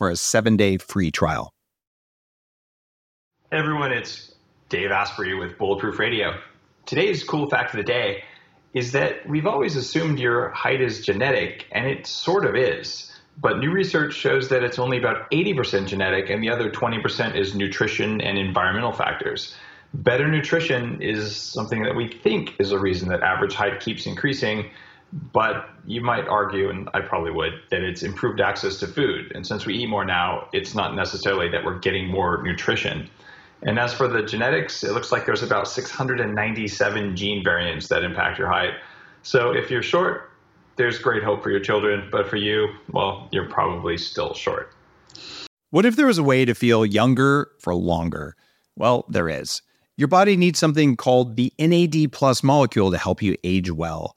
for a seven day free trial. Hey everyone, it's Dave Asprey with Bulletproof Radio. Today's cool fact of the day is that we've always assumed your height is genetic, and it sort of is. But new research shows that it's only about 80% genetic, and the other 20% is nutrition and environmental factors. Better nutrition is something that we think is a reason that average height keeps increasing but you might argue, and I probably would, that it's improved access to food. And since we eat more now, it's not necessarily that we're getting more nutrition. And as for the genetics, it looks like there's about 697 gene variants that impact your height. So if you're short, there's great hope for your children. But for you, well, you're probably still short. What if there was a way to feel younger for longer? Well, there is. Your body needs something called the NAD plus molecule to help you age well.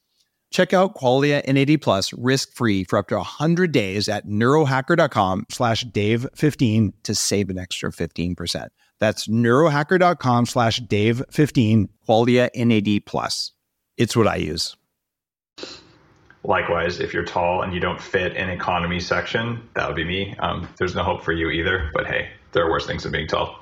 Check out Qualia NAD Plus risk-free for up to 100 days at neurohacker.com slash Dave15 to save an extra 15%. That's neurohacker.com slash Dave15, Qualia NAD Plus. It's what I use. Likewise, if you're tall and you don't fit in economy section, that would be me. Um, there's no hope for you either, but hey, there are worse things than being tall.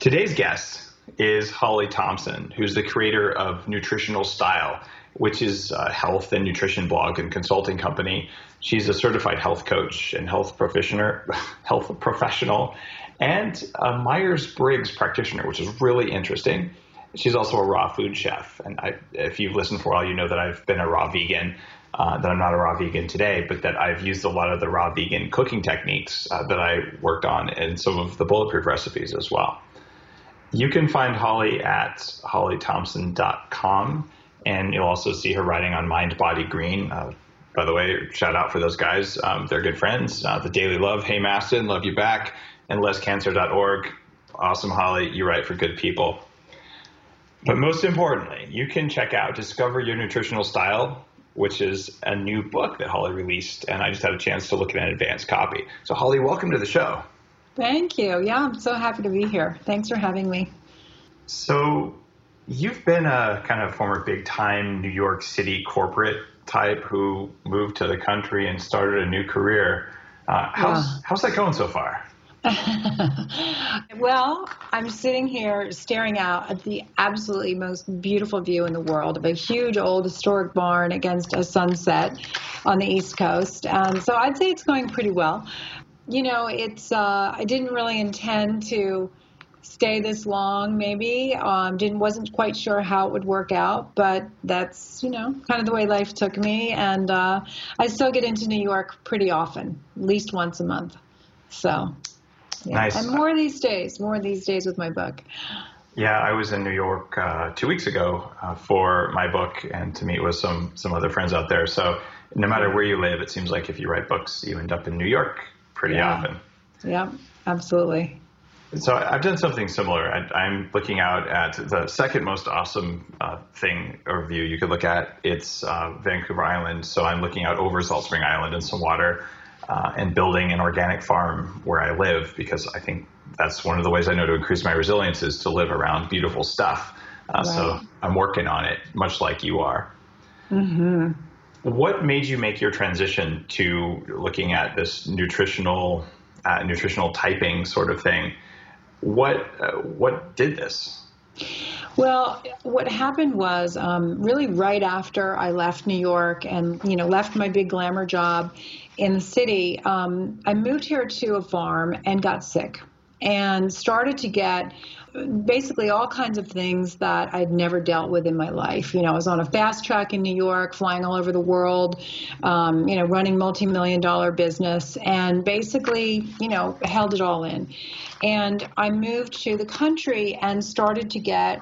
Today's guest is Holli Thompson, who's the creator of Nutritional Style which is a health and nutrition blog and consulting company. She's a certified health coach and health professional, health professional, and a Myers Briggs practitioner, which is really interesting. She's also a raw food chef, and I, if you've listened for a while, you know that I've been a raw vegan. Uh, that I'm not a raw vegan today, but that I've used a lot of the raw vegan cooking techniques uh, that I worked on in some of the bulletproof recipes as well. You can find Holli at hollithompson.com and you'll also see her writing on Mind Body Green. Uh, by the way, shout out for those guys. Um, they're good friends. Uh, the Daily Love, Hey Mastin, Love You Back, and lesscancer.org. Awesome, Holli. You write for good people. But most importantly, you can check out Discover Your Nutritional Style, which is a new book that Holli released, and I just had a chance to look at an advanced copy. So, Holli, welcome to the show. Thank you. Yeah, I'm so happy to be here. Thanks for having me. So, You've been a kind of former big time New York City corporate type who moved to the country and started a new career. Uh, how's, yeah. how's that going so far? well, I'm sitting here staring out at the absolutely most beautiful view in the world of a huge old historic barn against a sunset on the East Coast. And so I'd say it's going pretty well. You know, it's uh, I didn't really intend to stay this long maybe. Um, didn't wasn't quite sure how it would work out but that's you know kind of the way life took me. And uh, i still get into new york pretty often at least once a month. So yeah. nice. And more these days more these days with my book. Yeah i was in new york uh, two weeks ago uh, for my book and to meet with some some other friends out there. So no matter where you live it seems like if you write books you end up in new york pretty yeah. often. Yeah absolutely so I've done something similar. I, am looking out at the second most awesome uh, thing or view you could look at. It's uh, Vancouver Island. So I'm looking out over Salt Spring Island and some water uh, and building an organic farm where I live because I think that's one of the ways I know to increase my resilience is to live around beautiful stuff. Uh. So I'm working on it, much like you are. Mm-hmm. What made you make your transition to looking at this nutritional, uh, nutritional typing sort of thing? What uh, what did this? Well, what happened was um, really right after I left New York and you know left my big glamour job in the city, um, I moved here to a farm and got sick and started to get basically all kinds of things that I'd never dealt with in my life. You know, I was on a fast track in New York, flying all over the world, um, you know, running multi-million dollar business, and basically, you know, held it all in. And I moved to the country and started to get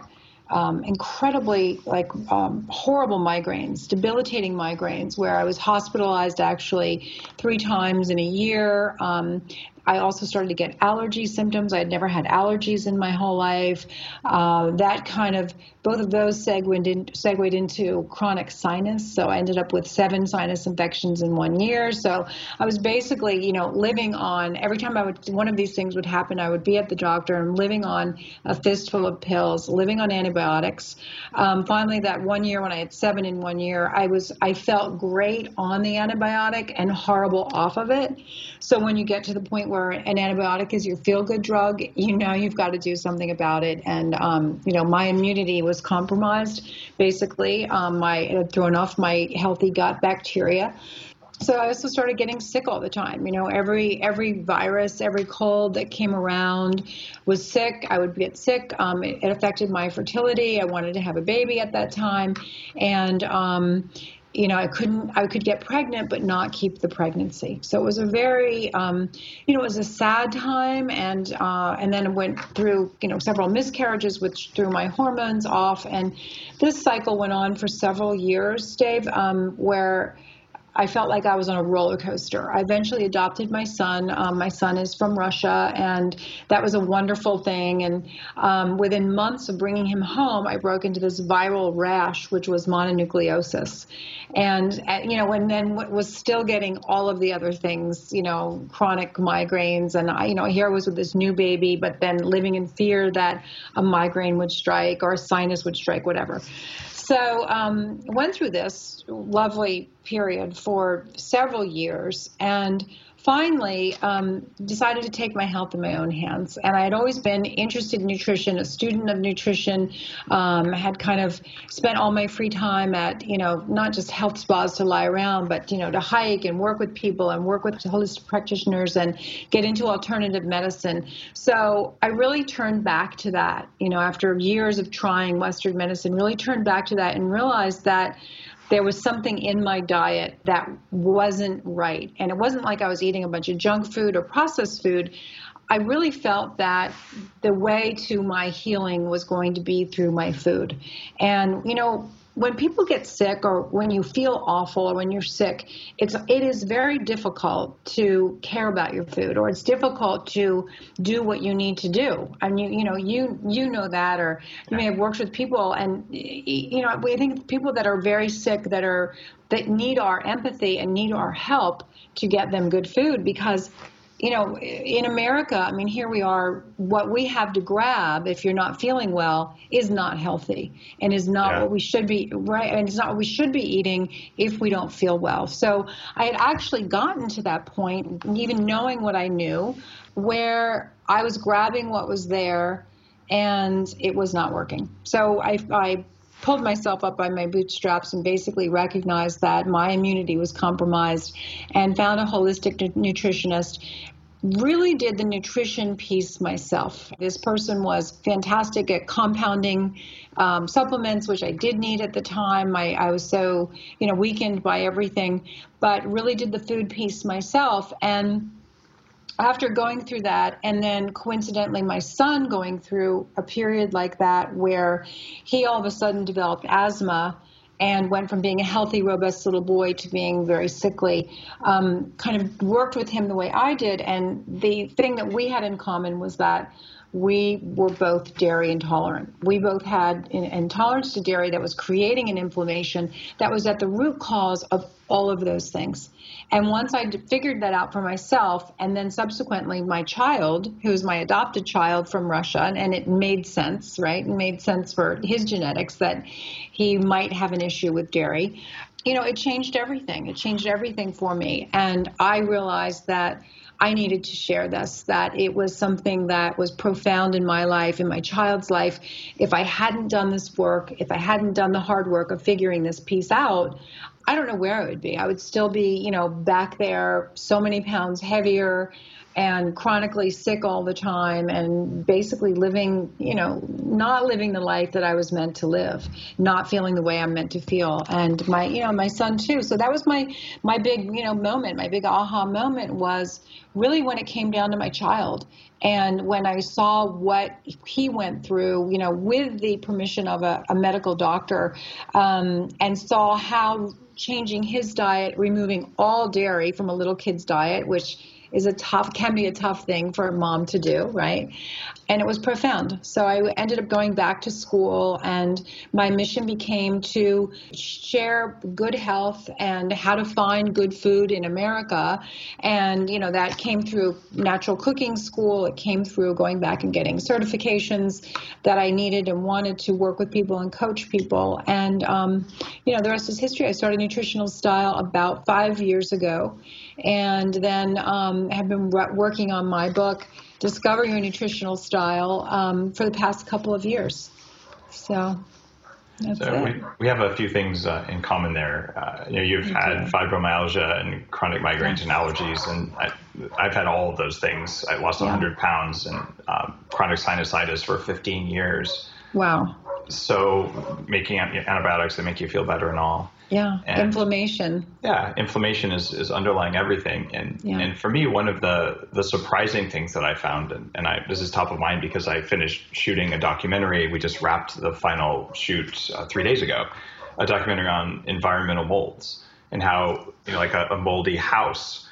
um, incredibly like um, horrible migraines, debilitating migraines, where I was hospitalized actually three times in a year. Um, I also started to get allergy symptoms. I had never had allergies in my whole life. Uh, that kind of both of those segued, in, segued into chronic sinus. So I ended up with seven sinus infections in one year. So I was basically, you know, living on every time I would one of these things would happen, I would be at the doctor and living on a fistful of pills, living on antibiotics. Um, finally, that one year when I had seven in one year, I was I felt great on the antibiotic and horrible off of it. So when you get to the point where an antibiotic is your feel good drug, you know you've got to do something about it. And um, you know my immunity was compromised. Basically, um, it had thrown off my healthy gut bacteria. So I also started getting sick all the time. You know, every every virus, every cold that came around was sick. I would get sick. Um, it, it, affected my fertility. I wanted to have a baby at that time, and um, you know, I couldn't, I could get pregnant, but not keep the pregnancy. So it was a very, um, you know, it was a sad time, and uh, and then went through, you know, several miscarriages, which threw my hormones off, and this cycle went on for several years, Dave, um, where I felt like I was on a roller coaster. I eventually adopted my son. Um, my son is from Russia, and that was a wonderful thing. And um, within months of bringing him home, I broke into this viral rash, which was mononucleosis. And, uh, you know, and then was still getting all of the other things, you know, chronic migraines. And, I, you know, here I was with this new baby, but then living in fear that a migraine would strike or a sinus would strike, whatever. So um, went through this lovely period for several years, and finally um, decided to take my health in my own hands. And I had always been interested in nutrition, a student of nutrition, um, had kind of spent all my free time at, you know, not just health spas to lie around, but, you know, to hike and work with people and work with holistic practitioners and get into alternative medicine. So I really turned back to that, you know, after years of trying Western medicine, really turned back to that and realized that there was something in my diet that wasn't right. And it wasn't like I was eating a bunch of junk food or processed food. I really felt that the way to my healing was going to be through my food. And, you know, when people get sick or when you feel awful or when you're sick, it's it is very difficult to care about your food or it's difficult to do what you need to do. I mean, you, you know, you you know that, or you may have worked with people, and you know, I think people that are very sick that are that need our empathy and need our help to get them good food because you know, in America, I mean, here we are, what we have to grab if you're not feeling well is not healthy and is not yeah. what we should be, right? And it's not what we should be eating if we don't feel well. So I had actually gotten to that point, even knowing what I knew, where I was grabbing what was there and it was not working. So I, I pulled myself up by my bootstraps and basically recognized that my immunity was compromised and found a holistic nutritionist really did the nutrition piece myself. This person was fantastic at compounding um, supplements, which I did need at the time. I, I was so, you know, weakened by everything, but really did the food piece myself. And after going through that, and then coincidentally, my son going through a period like that where he all of a sudden developed asthma and went from being a healthy, robust little boy to being very sickly. Um, kind of worked with him the way I did, and the thing that we had in common was that we were both dairy intolerant. We both had an intolerance to dairy that was creating an inflammation that was at the root cause of all of those things. And once I figured that out for myself, and then subsequently my child, who's my adopted child from Russia, and it made sense, right? It made sense for his genetics that he might have an issue with dairy. You know, it changed everything. It changed everything for me. And I realized that I needed to share this, that it was something that was profound in my life, in my child's life. If I hadn't done this work, if I hadn't done the hard work of figuring this piece out, I don't know where I would be. I would still be, you know, back there, so many pounds heavier, and chronically sick all the time and basically living, you know, not living the life that I was meant to live, not feeling the way I'm meant to feel. And my, you know, my son too. So that was my my big, you know, moment, my big aha moment was really when it came down to my child and when I saw what he went through, you know, with the permission of a, a medical doctor, um, and saw how changing his diet, removing all dairy from a little kid's diet, which is a tough can be a tough thing for a mom to do right? And it was profound. So i ended up going back to school and my mission became to share good health and how to find good food in america. And you know that came through natural cooking school. It came through going back and getting certifications that i needed and wanted to work with people and coach people. And um, you know the rest is history. I started nutritional style about five years ago and then um, have been working on my book, Discover Your Nutritional Style, um, for the past couple of years. So. so we, we have a few things uh, in common there. Uh, you know, you've had fibromyalgia and chronic migraines and allergies, and I, have had all of those things. I lost yeah. 100 pounds and um, chronic sinusitis for 15 years. Wow. So making antibiotics that make you feel better and all. Yeah, and inflammation. Yeah, inflammation is, is underlying everything. And yeah. and for me, one of the, the surprising things that I found, and, and I this is top of mind because I finished shooting a documentary. We just wrapped the final shoot uh, three days ago, a documentary on environmental molds and how you know like a, a moldy house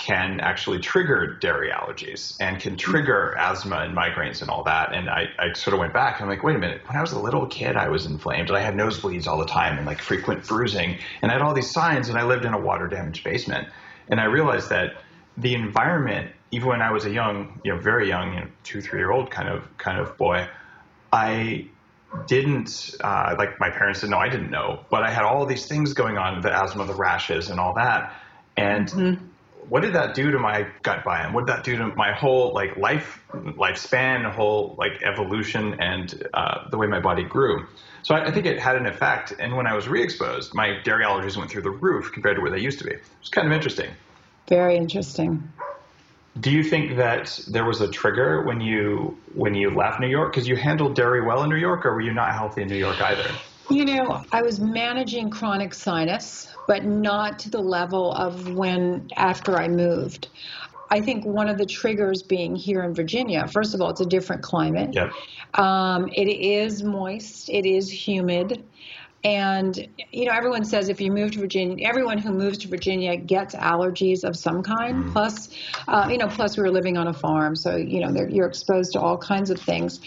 can actually trigger dairy allergies and can trigger asthma and migraines and all that. And I, I sort of went back and I'm like, wait a minute, when I was a little kid, I was inflamed and I had nosebleeds all the time and like frequent bruising and I had all these signs and I lived in a water damaged basement. And I realized that the environment, even when I was a young, you know, very young, you know, two, three year old kind of, kind of boy, I didn't uh, like my parents didn't know I didn't know, but I had all these things going on, the asthma, the rashes, and all that. And mm-hmm what did that do to my gut biome? What did that do to my whole like life lifespan, whole like evolution, and uh, the way my body grew? So I, I, think it had an effect. And when I was re-exposed, my dairy allergies went through the roof compared to where they used to be. It's kind of interesting. Very interesting. Do you think that there was a trigger when you when you left New York because you handled dairy well in New York, or were you not healthy in New York either? You know, I was managing chronic sinus, but not to the level of when after I moved. I think one of the triggers being here in Virginia, first of all, it's a different climate. Yep. Um, it is moist, it is humid. And, you know, everyone says if you move to Virginia, everyone who moves to Virginia gets allergies of some kind. Mm. Plus, uh, you know, plus we were living on a farm. So, you know, you're exposed to all kinds of things.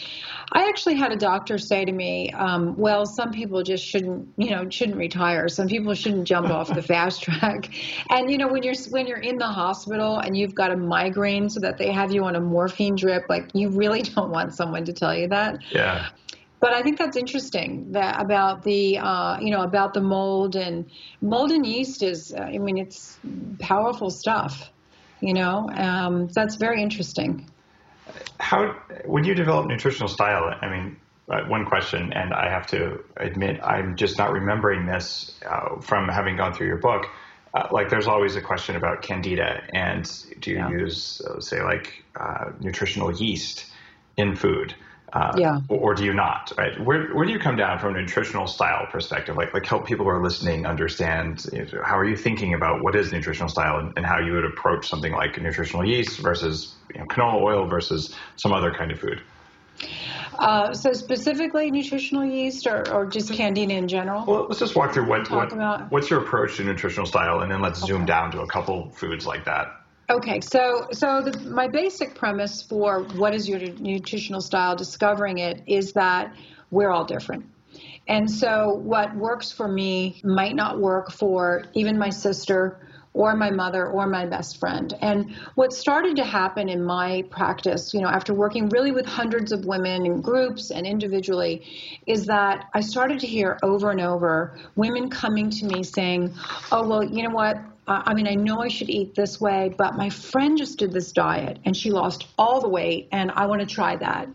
I actually had a doctor say to me, um, "Well, some people just shouldn't, you know, shouldn't retire. Some people shouldn't jump off the fast track." And you know, when you're when you're in the hospital and you've got a migraine, so that they have you on a morphine drip, like you really don't want someone to tell you that. Yeah. But I think that's interesting that about the uh, you know about the mold and mold and yeast is uh, I mean it's powerful stuff. You know, um, that's very interesting. How when you develop nutritional style? I mean, uh, one question, and I have to admit I'm just not remembering this uh, from having gone through your book. Uh, like, there's always a question about candida, and do you Yeah. use, uh, say, like uh, nutritional yeast in food? Uh, Yeah. or, or do you not? Right? Where where do you come down from a nutritional style perspective? Like like help people who are listening understand you know, how are you thinking about what is nutritional style and, and how you would approach something like nutritional yeast versus you know, canola oil versus some other kind of food. Uh, so specifically nutritional yeast or, or just candida in general? Well, let's just walk through what, what what's your approach to nutritional style, and then let's zoom down to a couple foods like that. Okay, so so the, my basic premise for what is your nutritional style, discovering it, is that we're all different. And so what works for me might not work for even my sister or my mother or my best friend. And what started to happen in my practice, you know, after working really with hundreds of women in groups and individually, is that I started to hear over and over women coming to me saying, "Oh, well, you know what? Uh, I mean, I know I should eat this way, but my friend just did this diet and she lost all the weight, and I want to try that.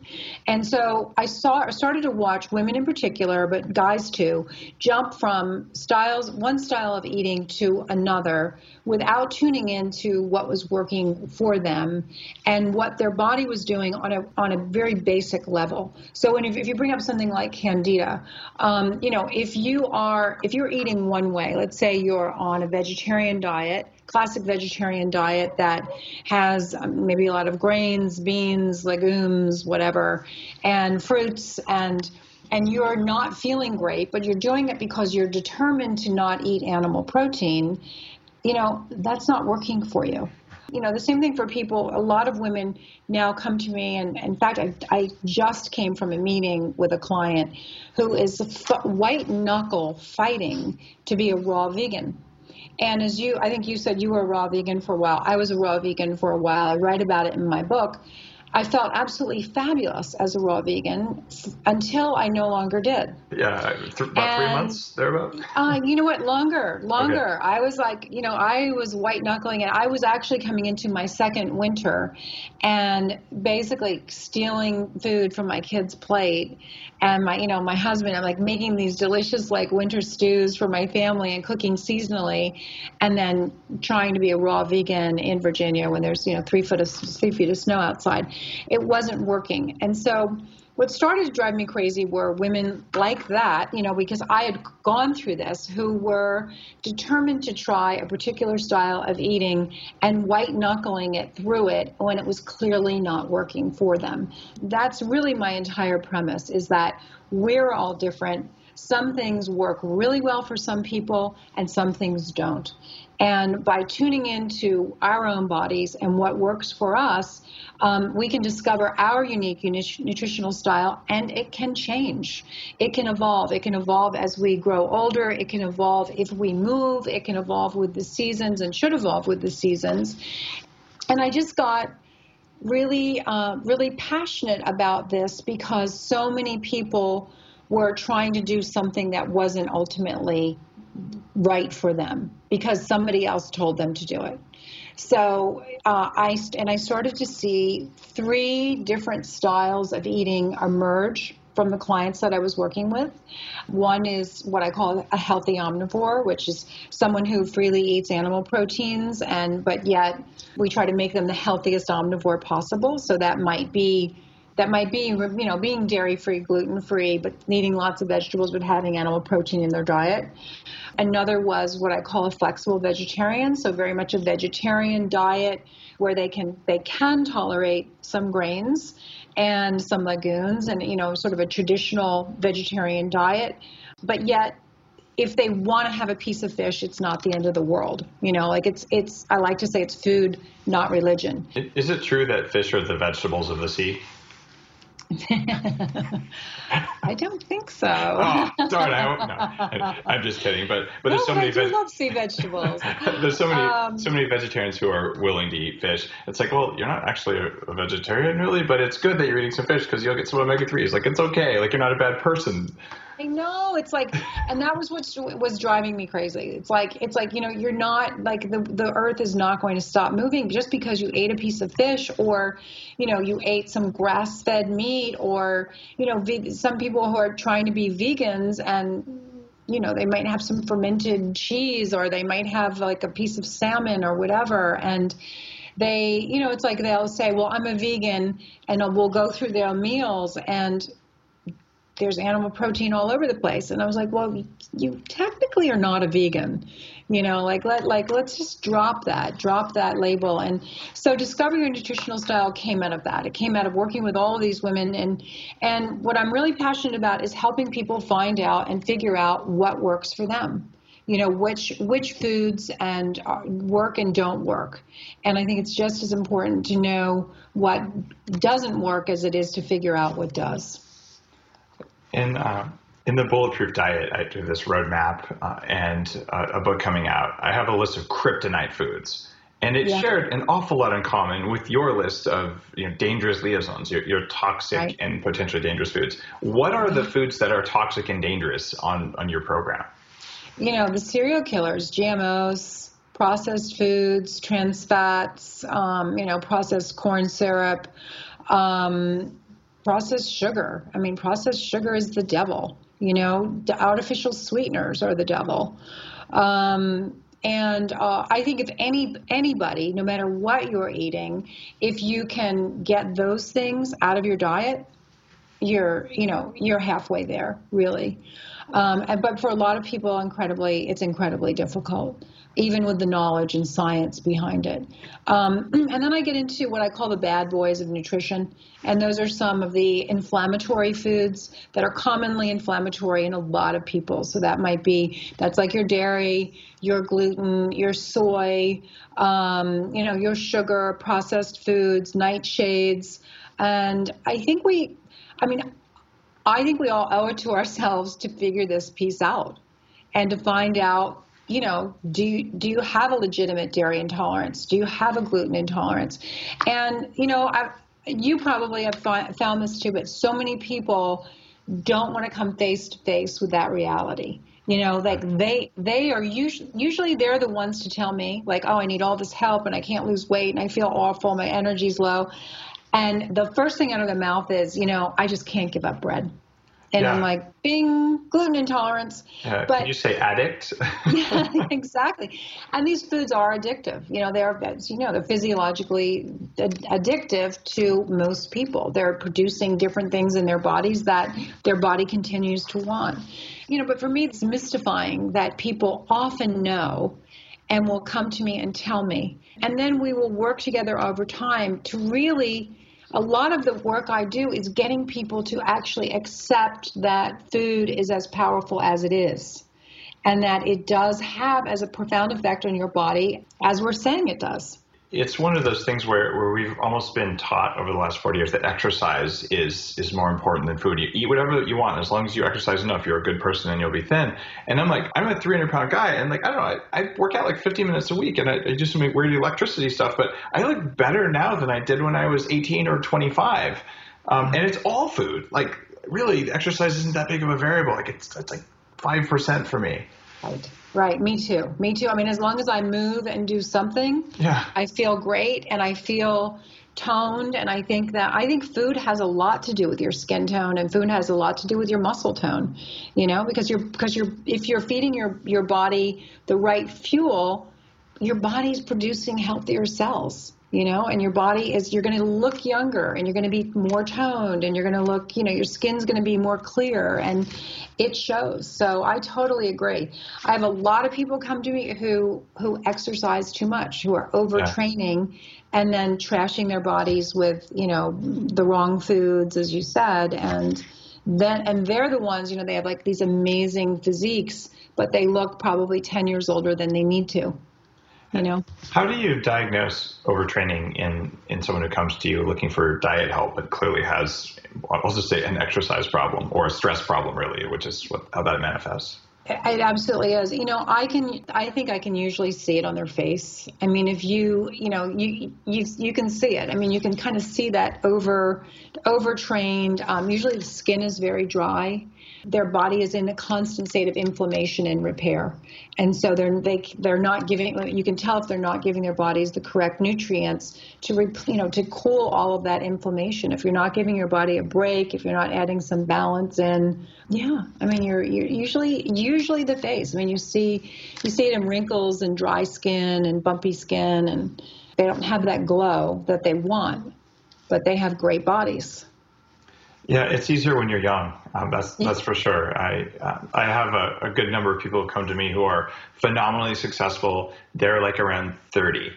And so I saw, started to watch women in particular, but guys too, jump from styles, one style of eating to another without tuning into what was working for them and what their body was doing on a on a very basic level. So, when if, if you bring up something like candida, um, you know, if you are if you're eating one way, let's say you're on a vegetarian diet, classic vegetarian diet that has um, maybe a lot of grains, beans, legumes, whatever, and fruits and and you're not feeling great, but you're doing it because you're determined to not eat animal protein, you know, that's not working for you. You know, the same thing for people. A lot of women now come to me, and in fact, I, I just came from a meeting with a client who is f- white knuckle fighting to be a raw vegan. And as you, I think you said you were a raw vegan for a while. I was a raw vegan for a while. I write about it in my book. I felt absolutely fabulous as a raw vegan until I no longer did. Yeah, th- about three And- months thereabout. Uh, you know what? Longer, longer. I was like, you know, I was white knuckling it. I was actually coming into my second winter and basically stealing food from my kids' plate. And my, you know, my husband, I'm like making these delicious like winter stews for my family and cooking seasonally, and then trying to be a raw vegan in Virginia when there's, you know, three foot of three feet of snow outside. It wasn't working, and so what started to drive me crazy were women like that, you know, because I had gone through this, who were determined to try a particular style of eating and white knuckling it through it when it was clearly not working for them. That's really my entire premise is that we're all different. Some things work really well for some people and some things don't. And by tuning into our own bodies and what works for us, um, we can discover our unique nutri- nutritional style and it can change. It can evolve. It can evolve as we grow older. It can evolve if we move. It can evolve with the seasons and should evolve with the seasons. And I just got really, uh, really passionate about this because so many people were trying to do something that wasn't ultimately right for them because somebody else told them to do it. So uh, I and I started to see three different styles of eating emerge from the clients that I was working with. One is what I call a healthy omnivore, which is someone who freely eats animal proteins and but yet we try to make them the healthiest omnivore possible. So that might be that might be you know being dairy free, gluten free, but needing lots of vegetables but having animal protein in their diet. Another was what I call a flexible vegetarian, so very much a vegetarian diet where they can they can tolerate some grains and some legumes and you know sort of a traditional vegetarian diet, but yet if they want to have a piece of fish, it's not the end of the world. You know, like it's it's I like to say it's food, not religion. Is it true that fish are the vegetables of the sea? I don't think so. Oh, darn! I, no, I'm just kidding. But but there's no, so many I do veg- love sea vegetables. there's so many Um, so many vegetarians who are willing to eat fish. It's like, well, you're not actually a, a vegetarian, really, but it's good that you're eating some fish because you'll get some omega threes. Like it's okay. Like you're not a bad person. I know. It's like, and that was what was driving me crazy. It's like it's like you know you're not like the the earth is not going to stop moving just because you ate a piece of fish or, you know, you ate some grass fed meat or you know some people who are trying to be vegans and you know they might have some fermented cheese or they might have like a piece of salmon or whatever. And they you know it's like they'll say well i'm a vegan and we'll go through their meals. And there's animal protein all over the place. And i was like well you technically are not a vegan you know like let like let's just drop that drop that label. And so discover your nutritional style came out of that. It came out of working with all of these women. And and what i'm really passionate about is helping people find out and figure out what works for them you know which which foods and uh, work and don't work. And i think it's just as important to know what doesn't work as it is to figure out what does in uh, in the bulletproof diet i do this roadmap uh, and uh, a book coming out i have a list of kryptonite foods and it yeah. shared an awful lot in common with your list of you know, dangerous liaisons, your, your toxic right. and potentially dangerous foods. What are the foods that are toxic and dangerous on, on your program? you know, the serial killers, GMOs, processed foods, trans fats, um, you know, processed corn syrup, um, processed sugar. I mean, processed sugar is the devil. You know, the artificial sweeteners are the devil. Um, and uh, I think if any anybody, no matter what you're eating, if you can get those things out of your diet, you're you know you're halfway there, really. Um, but for a lot of people, incredibly, it's incredibly difficult, even with the knowledge and science behind it. Um, and then I get into what I call the bad boys of nutrition, and those are some of the inflammatory foods that are commonly inflammatory in a lot of people. So that might be that's like your dairy, your gluten, your soy, um, you know, your sugar, processed foods, nightshades, and I think we. I mean, I think we all owe it to ourselves to figure this piece out and to find out, you know, do you, do you have a legitimate dairy intolerance? Do you have a gluten intolerance? And, you know, I, you probably have found this too, but so many people don't want to come face to face with that reality you know like mm-hmm. they they are usually usually they're the ones to tell me like oh i need all this help and i can't lose weight and i feel awful my energy's low and the first thing out of their mouth is, you know, I just can't give up bread. And yeah. I'm like, bing, gluten intolerance. Uh, but, can you say addict? yeah, exactly. And these foods are addictive. You know, they're, you know, they're physiologically addictive to most people. They're producing different things in their bodies that their body continues to want. You know, but for me, it's mystifying that people often know and will come to me and tell me. And then we will work together over time to really a lot of the work I do is getting people to actually accept that food is as powerful as it is and that it does have as a profound effect on your body as we're saying it does it's one of those things where, where we've almost been taught over the last 40 years that exercise is is more important than food. You eat whatever you want. As long as you exercise enough, you're a good person and you'll be thin. And I'm like, I'm a 300 pound guy. And like, I don't know, I, I work out like 15 minutes a week and I, I do some weird electricity stuff, but I look better now than I did when I was 18 or 25. Um, and it's all food. Like, really, exercise isn't that big of a variable. Like, it's, it's like 5% for me. Right. Right. Me too. Me too. I mean, as long as I move and do something, yeah. I feel great and I feel toned. And I think that I think food has a lot to do with your skin tone, and food has a lot to do with your muscle tone. You know, because you're because you're if you're feeding your your body the right fuel, your body's producing healthier cells you know and your body is you're going to look younger and you're going to be more toned and you're going to look you know your skin's going to be more clear and it shows. So i totally agree. I have a lot of people come to me who who exercise too much who are overtraining yeah. and then trashing their bodies with you know the wrong foods as you said and then and they're the ones you know they have like these amazing physiques but they look probably 10 years older than they need to you know how do you diagnose overtraining in in someone who comes to you looking for diet help but clearly has i'll just say an exercise problem or a stress problem really which is what how that manifests it absolutely is. You know, I can. I think I can usually see it on their face. I mean, if you, you know, you you you can see it. I mean, you can kind of see that over overtrained. Um, usually, the skin is very dry. Their body is in a constant state of inflammation and repair. And so they're they they're not giving you can tell if they're not giving their bodies the correct nutrients to you know to cool all of that inflammation. If you're not giving your body a break, if you're not adding some balance in, yeah, I mean you're you're usually usually the face. I mean you see you see it in wrinkles and dry skin and bumpy skin and they don't have that glow that they want, but they have great bodies. Yeah, it's easier when you're young. Um, that's that's for sure. I uh, I have a, a, good number of people who come to me who are phenomenally successful. They're like around 30,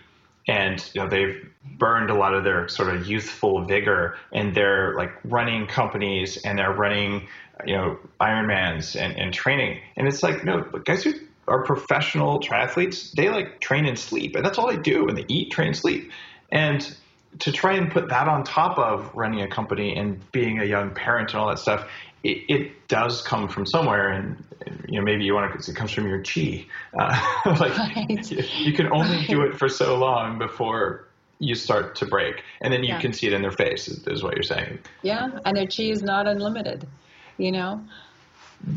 and you know they've burned a lot of their sort of youthful vigor, and they're like running companies and they're running you know Ironmans and, and training. And it's like no guys who are professional triathletes, they like train and sleep, and that's all they do, and they eat, train, sleep, and to try and put that on top of running a company and being a young parent and all that stuff, it, it does come from somewhere, and you know maybe you want to. It comes from your chi. Uh, like right. you, you, can only right. do it for so long before you start to break, and then you yeah. can see it in their face. Is, is what you're saying? Yeah, and their chi is not unlimited. You know.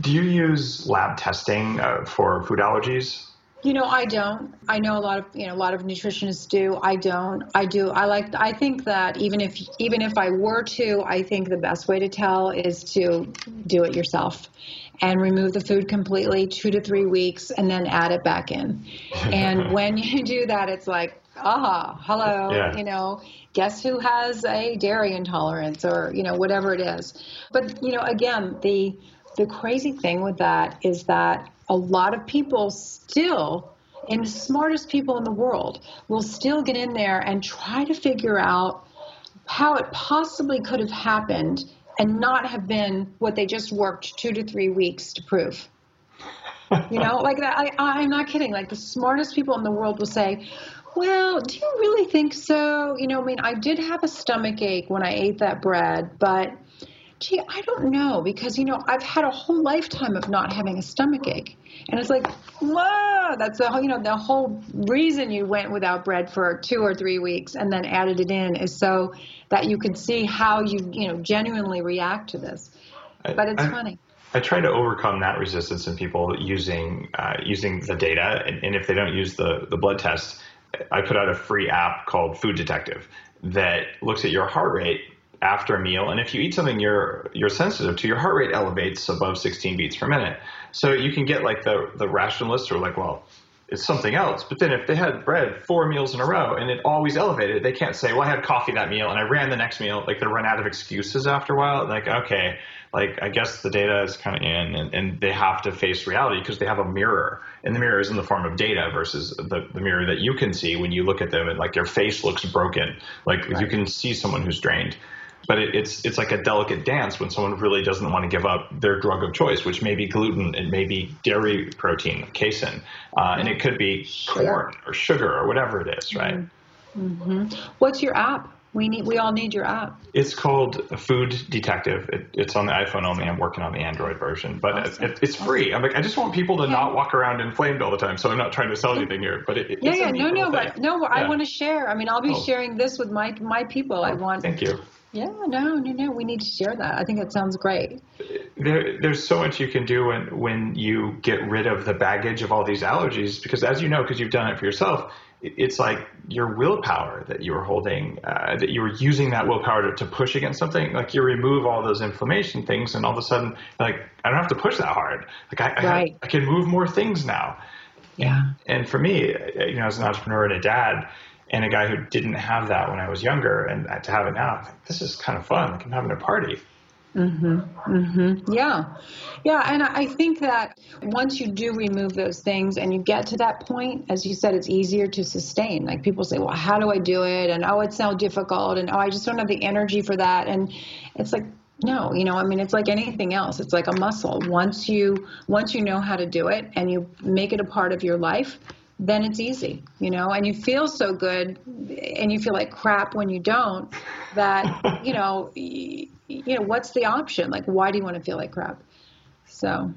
Do you use lab testing uh, for food allergies? You know, I don't. I know a lot of you know a lot of nutritionists do. I don't. I do. I like. I think that even if even if I were to, I think the best way to tell is to do it yourself, and remove the food completely, two to three weeks, and then add it back in. and when you do that, it's like, aha, hello, yeah. you know, guess who has a dairy intolerance or you know whatever it is. But you know, again, the the crazy thing with that is that a lot of people still, and the smartest people in the world, will still get in there and try to figure out how it possibly could have happened and not have been what they just worked two to three weeks to prove. you know, like. I, I'm not kidding. Like the smartest people in the world will say, well, do you really think so? You know, I mean, I did have a stomach ache when I ate that bread, but gee, I don't know because, you know, I've had a whole lifetime of not having a stomach ache. And it's like, whoa, that's the whole, you know, the whole reason you went without bread for two or three weeks and then added it in is so that you could see how you, you know, genuinely react to this. But it's I, funny. I try to overcome that resistance in people using uh, using the data, and, and if they don't use the the blood test, I put out a free app called Food Detective that looks at your heart rate after a meal. And if you eat something you're you're sensitive to, your heart rate elevates above 16 beats per minute. So you can get like the the rationalists who are like, well, it's something else. But then if they had bread four meals in a row and it always elevated, they can't say, well, I had coffee that meal and I ran the next meal. Like they run out of excuses after a while. Like, okay, like I guess the data is kind of in and, and they have to face reality because they have a mirror and the mirror is in the form of data versus the, the mirror that you can see when you look at them and like their face looks broken. Like right. you can see someone who's drained but it, it's it's like a delicate dance when someone really doesn't want to give up their drug of choice, which may be gluten, it may be dairy protein, casein, uh, and it could be corn or sugar or whatever it is, right? Mm-hmm. What's your app? We need we all need your app. It's called Food Detective. It, it's on the iPhone only. I'm working on the Android version, but awesome. it, it's free. I'm like I just want people to not walk around inflamed all the time. So I'm not trying to sell anything here, but it, yeah, yeah, no, no, but no. Yeah. I want to share. I mean, I'll be oh. sharing this with my my people. Oh, I want. Thank you. Yeah, no, no, no. We need to share that. I think it sounds great. There, there's so much you can do when when you get rid of the baggage of all these allergies, because as you know, because you've done it for yourself, it's like your willpower that you were holding, uh, that you were using that willpower to, to push against something. Like you remove all those inflammation things, and all of a sudden, like I don't have to push that hard. Like I, I, right. I can move more things now. Yeah. And, and for me, you know, as an entrepreneur and a dad and a guy who didn't have that when I was younger, and to have it now, like, this is kind of fun. Like I'm having a party. Mm-hmm. Mm-hmm. Yeah. Yeah. And I think that once you do remove those things and you get to that point, as you said, it's easier to sustain. Like people say, well, how do I do it? And oh, it's so difficult. And oh, I just don't have the energy for that. And it's like, no, you know, I mean, it's like anything else. It's like a muscle. Once you once you know how to do it and you make it a part of your life, then it's easy, you know, and you feel so good and you feel like crap when you don't that, you know, you know, what's the option? Like, why do you want to feel like crap? So.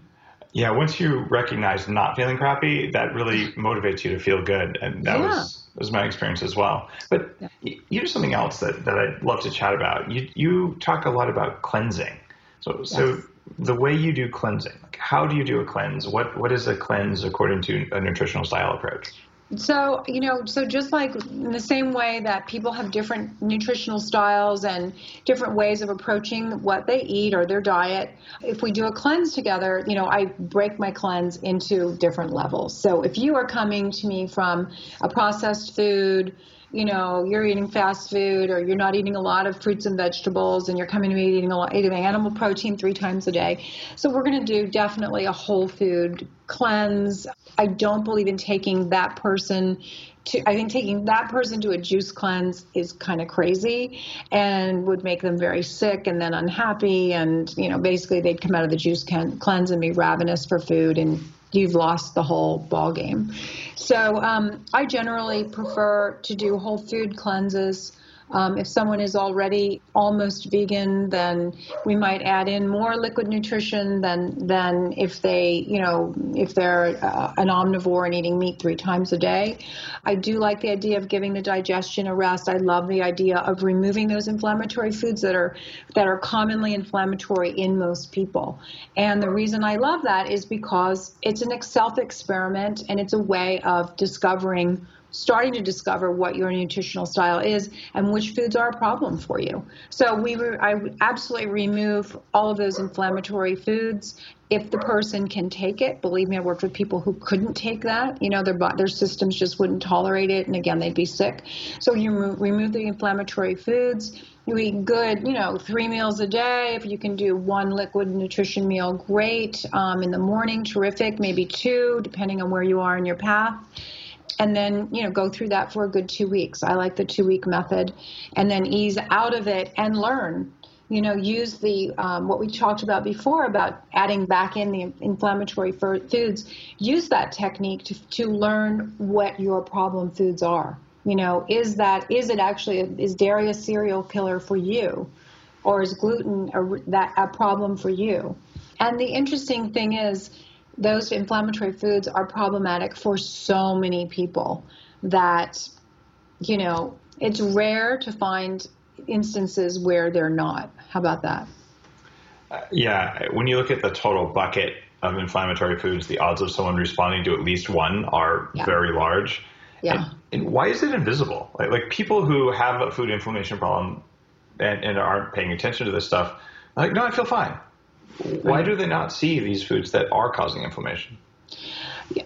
Yeah, once you recognize not feeling crappy, that really motivates you to feel good. And that yeah. was, was my experience as well. But yeah. you do something else that, that I'd love to chat about. You, you talk a lot about cleansing. So, yes. so the way you do cleansing. How do you do a cleanse? What what is a cleanse according to a nutritional style approach? So, you know, so just like in the same way that people have different nutritional styles and different ways of approaching what they eat or their diet, if we do a cleanse together, you know, I break my cleanse into different levels. So if you are coming to me from a processed food, you know, you're eating fast food or you're not eating a lot of fruits and vegetables and you're coming to me eating a lot eating animal protein three times a day. So we're going to do definitely a whole food cleanse. I don't believe in taking that person to, I think taking that person to a juice cleanse is kind of crazy and would make them very sick and then unhappy. And, you know, basically they'd come out of the juice cleanse and be ravenous for food and you've lost the whole ball game. So um, I generally prefer to do whole food cleanses um, if someone is already almost vegan, then we might add in more liquid nutrition than than if they, you know, if they're uh, an omnivore and eating meat three times a day. I do like the idea of giving the digestion a rest. I love the idea of removing those inflammatory foods that are that are commonly inflammatory in most people. And the reason I love that is because it's an self experiment and it's a way of discovering starting to discover what your nutritional style is and which foods are a problem for you. So we re- I absolutely remove all of those inflammatory foods if the person can take it. Believe me, I worked with people who couldn't take that. You know, their their systems just wouldn't tolerate it, and again, they'd be sick. So you re- remove the inflammatory foods. You eat good, you know, three meals a day. If you can do one liquid nutrition meal, great. Um, in the morning, terrific. Maybe two, depending on where you are in your path and then you know go through that for a good two weeks. I like the two week method. And then ease out of it and learn. You know use the um, what we talked about before about adding back in the inflammatory foods. Use that technique to, to learn what your problem foods are. You know is that is it actually is dairy a serial killer for you? Or is gluten a, that a problem for you? And the interesting thing is those inflammatory foods are problematic for so many people that, you know, it's rare to find instances where they're not. How about that? Uh, yeah, when you look at the total bucket of inflammatory foods, the odds of someone responding to at least one are yeah. very large. Yeah. And, and, why is it invisible? Like, like people who have a food inflammation problem and, and aren't paying attention to this stuff, like, no, I feel fine. Why do they not see these foods that are causing inflammation?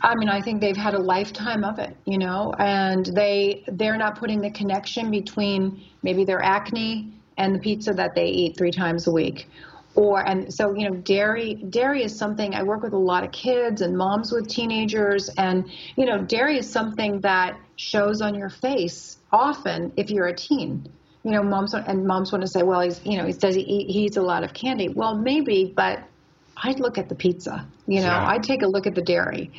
I mean, I think they've had a lifetime of it, you know, and they they're not putting the connection between maybe their acne and the pizza that they eat three times a week. Or and so you know dairy dairy is something I work with a lot of kids and moms with teenagers and you know dairy is something that shows on your face often if you're a teen you know, moms and moms want to say, well, he's, you know, he says he, he eats a lot of candy. Well, maybe, but I'd look at the pizza, you know, yeah. I'd take a look at the dairy.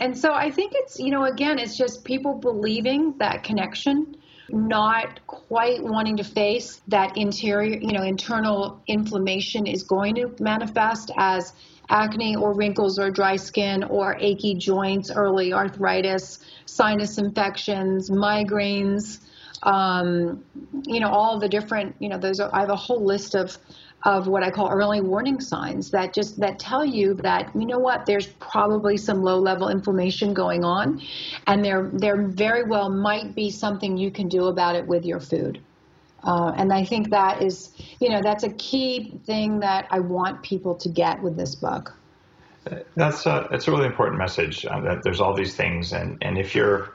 And so I think it's, you know, again, it's just people believing that connection, not quite wanting to face that interior, you know, internal inflammation is going to manifest as acne or wrinkles or dry skin or achy joints, early arthritis, sinus infections, migraines um, you know, all the different, you know, those are, I have a whole list of, of what I call early warning signs that just that tell you that you know what there's probably some low level inflammation going on, and there there very well might be something you can do about it with your food. Uh, and I think that is, you know, that's a key thing that I want people to get with this book. That's a, that's a really important message. Uh, that there's all these things, and and if you're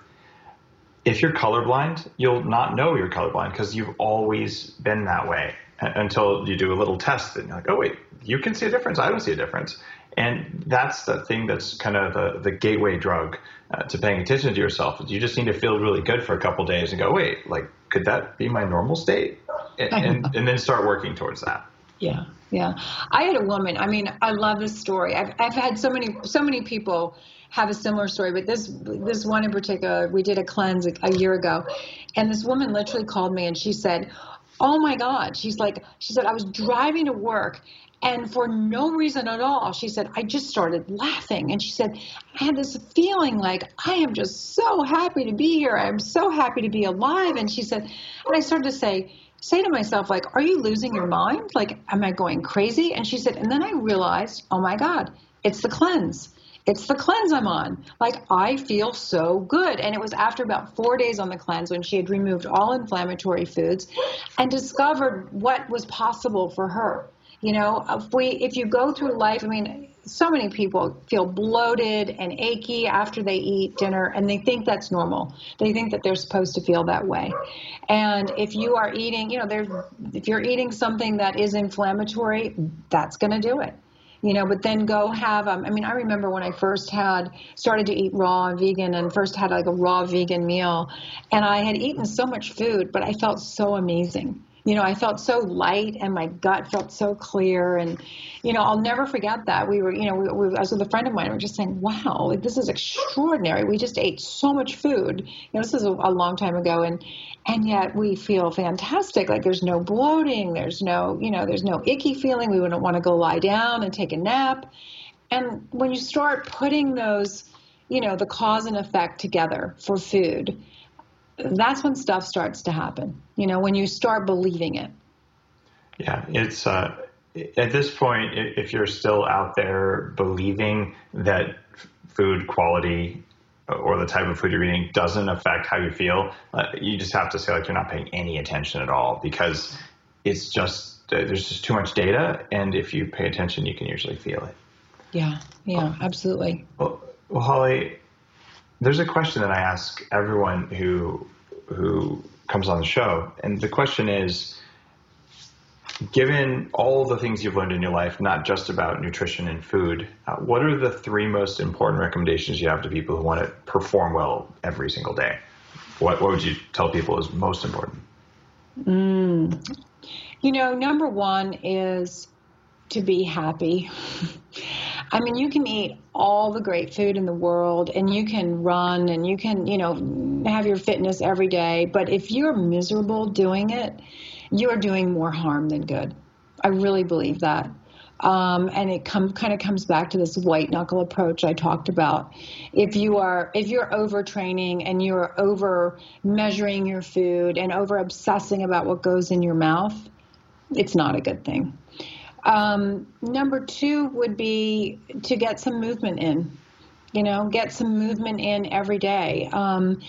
if you're colorblind, you'll not know you're colorblind because you've always been that way until you do a little test and you're like, oh, wait, you can see a difference. I don't see a difference. And that's the thing that's kind of the, the gateway drug uh, to paying attention to yourself. You just need to feel really good for a couple days and go, wait, like, could that be my normal state? And, and, and then start working towards that. Yeah, yeah. I had a woman. I mean, I love this story. I've I've had so many so many people have a similar story, but this this one in particular, we did a cleanse a, a year ago, and this woman literally called me and she said, "Oh my God!" She's like, she said, "I was driving to work." And for no reason at all, she said, I just started laughing. And she said, I had this feeling like I am just so happy to be here. I'm so happy to be alive. And she said, and I started to say, say to myself, like, are you losing your mind? Like, am I going crazy? And she said, and then I realized, oh my God, it's the cleanse. It's the cleanse I'm on. Like, I feel so good. And it was after about four days on the cleanse when she had removed all inflammatory foods and discovered what was possible for her. You know, if we, if you go through life, I mean, so many people feel bloated and achy after they eat dinner and they think that's normal they think that they're supposed to feel that way and if you are eating you know there's if you're eating something that is inflammatory that's going to do it you know but then go have um, i mean i remember when i first had started to eat raw vegan and first had like a raw vegan meal and i had eaten so much food but i felt so amazing you know, I felt so light and my gut felt so clear. And, you know, I'll never forget that. We were, you know, we, we, I was with a friend of mine. We were just saying, wow, like, this is extraordinary. We just ate so much food. You know, this is a, a long time ago. And, and yet we feel fantastic. Like there's no bloating. There's no, you know, there's no icky feeling. We wouldn't want to go lie down and take a nap. And when you start putting those, you know, the cause and effect together for food, that's when stuff starts to happen. You know, when you start believing it. Yeah, it's uh, at this point, if you're still out there believing that food quality or the type of food you're eating doesn't affect how you feel, uh, you just have to say like you're not paying any attention at all because it's just uh, there's just too much data, and if you pay attention, you can usually feel it. Yeah, yeah, absolutely. Well, well Holli, there's a question that I ask everyone who who comes on the show, and the question is given all the things you've learned in your life, not just about nutrition and food, uh, what are the three most important recommendations you have to people who want to perform well every single day? What, what would you tell people is most important? Mm. You know, number one is to be happy. I mean, you can eat all the great food in the world and you can run and you can, you know, have your fitness every day. But if you're miserable doing it, you are doing more harm than good. I really believe that. Um, and it come, kind of comes back to this white knuckle approach I talked about. If you are if you're overtraining and you're over measuring your food and over obsessing about what goes in your mouth, it's not a good thing. Um, number two would be to get some movement in. You know, get some movement in every day. Um,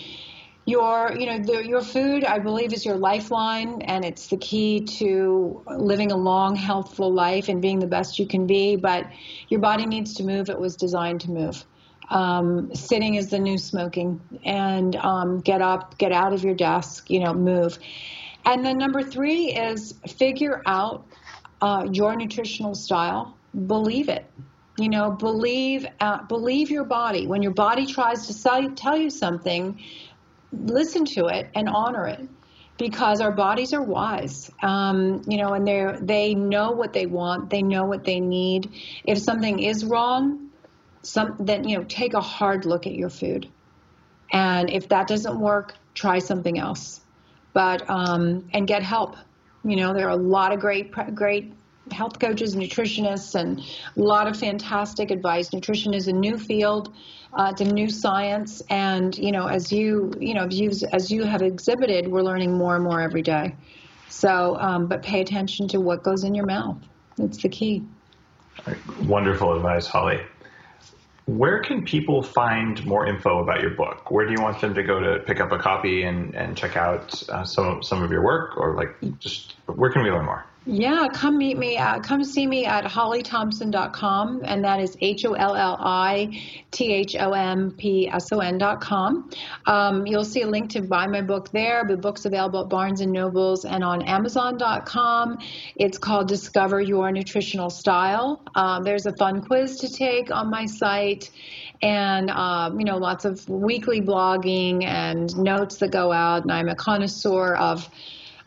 your, you know, the, your food, I believe, is your lifeline, and it's the key to living a long, healthful life and being the best you can be. But your body needs to move. It was designed to move. Um, sitting is the new smoking, and um, get up, get out of your desk, you know, move. And then number three is figure out uh, your nutritional style, believe it. You know, believe uh, believe your body. When your body tries to tell you something, listen to it and honor it, because our bodies are wise. Um, you know, and they they know what they want. They know what they need. If something is wrong, some then you know take a hard look at your food, and if that doesn't work, try something else. But um, and get help you know, there are a lot of great, great health coaches, nutritionists, and a lot of fantastic advice. Nutrition is a new field. Uh, it's a new science, and you know, as you you know, as, you have exhibited, we're learning more and more every day. So, um, but pay attention to what goes in your mouth. That's the key. Wonderful advice, Holli. Where can people find more info about your book? Where do you want them to go to pick up a copy and, and check out uh, some some of your work, or like just where can we learn more? Yeah, come meet me. Uh, come see me at hollithompson.com, and that is H O L L I T H O M P S O N.com. Um, you'll see a link to buy my book there. The book's available at Barnes and Nobles and on Amazon.com. It's called Discover Your Nutritional Style. Um, there's a fun quiz to take on my site and um, you know lots of weekly blogging and notes that go out and i'm a connoisseur of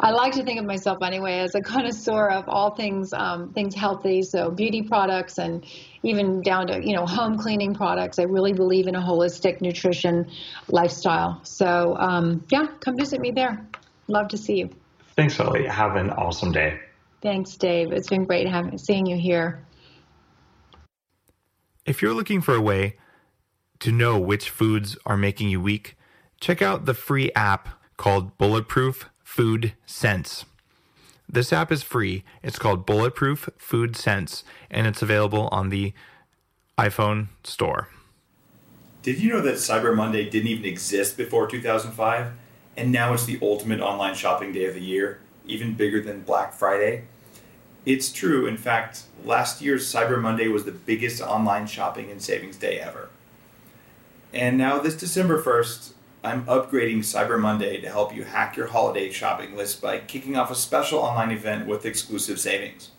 I like to think of myself anyway as a connoisseur of all things um, things healthy, so beauty products and even down to you know home cleaning products. I really believe in a holistic nutrition lifestyle. So um, yeah, come visit me there. Love to see you. Thanks, Holli. Have an awesome day. Thanks, Dave. It's been great having seeing you here. If you're looking for a way to know which foods are making you weak, check out the free app called Bulletproof Food Sense. This app is free. It's called Bulletproof Food Sense, and it's available on the iPhone store. Did you know that Cyber Monday didn't even exist before 2005? And now it's the ultimate online shopping day of the year, even bigger than Black Friday? It's true. In fact, last year's Cyber Monday was the biggest online shopping and savings day ever. And now, this December 1st, I'm upgrading Cyber Monday to help you hack your holiday shopping list by kicking off a special online event with exclusive savings.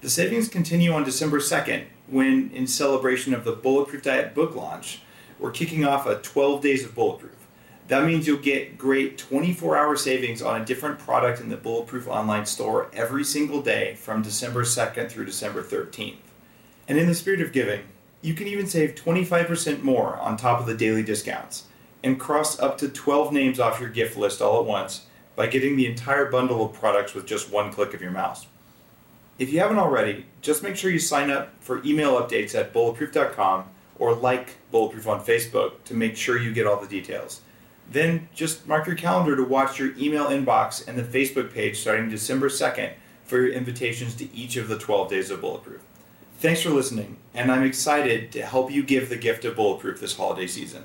The savings continue on December 2nd when, in celebration of the Bulletproof Diet book launch, we're kicking off a 12 days of Bulletproof. That means you'll get great 24 hour savings on a different product in the Bulletproof online store every single day from December 2nd through December 13th. And in the spirit of giving, you can even save 25% more on top of the daily discounts and cross up to 12 names off your gift list all at once by getting the entire bundle of products with just one click of your mouse. If you haven't already, just make sure you sign up for email updates at bulletproof.com or like Bulletproof on Facebook to make sure you get all the details. Then just mark your calendar to watch your email inbox and the Facebook page starting December 2nd for your invitations to each of the 12 days of Bulletproof. Thanks for listening, and I'm excited to help you give the gift of Bulletproof this holiday season.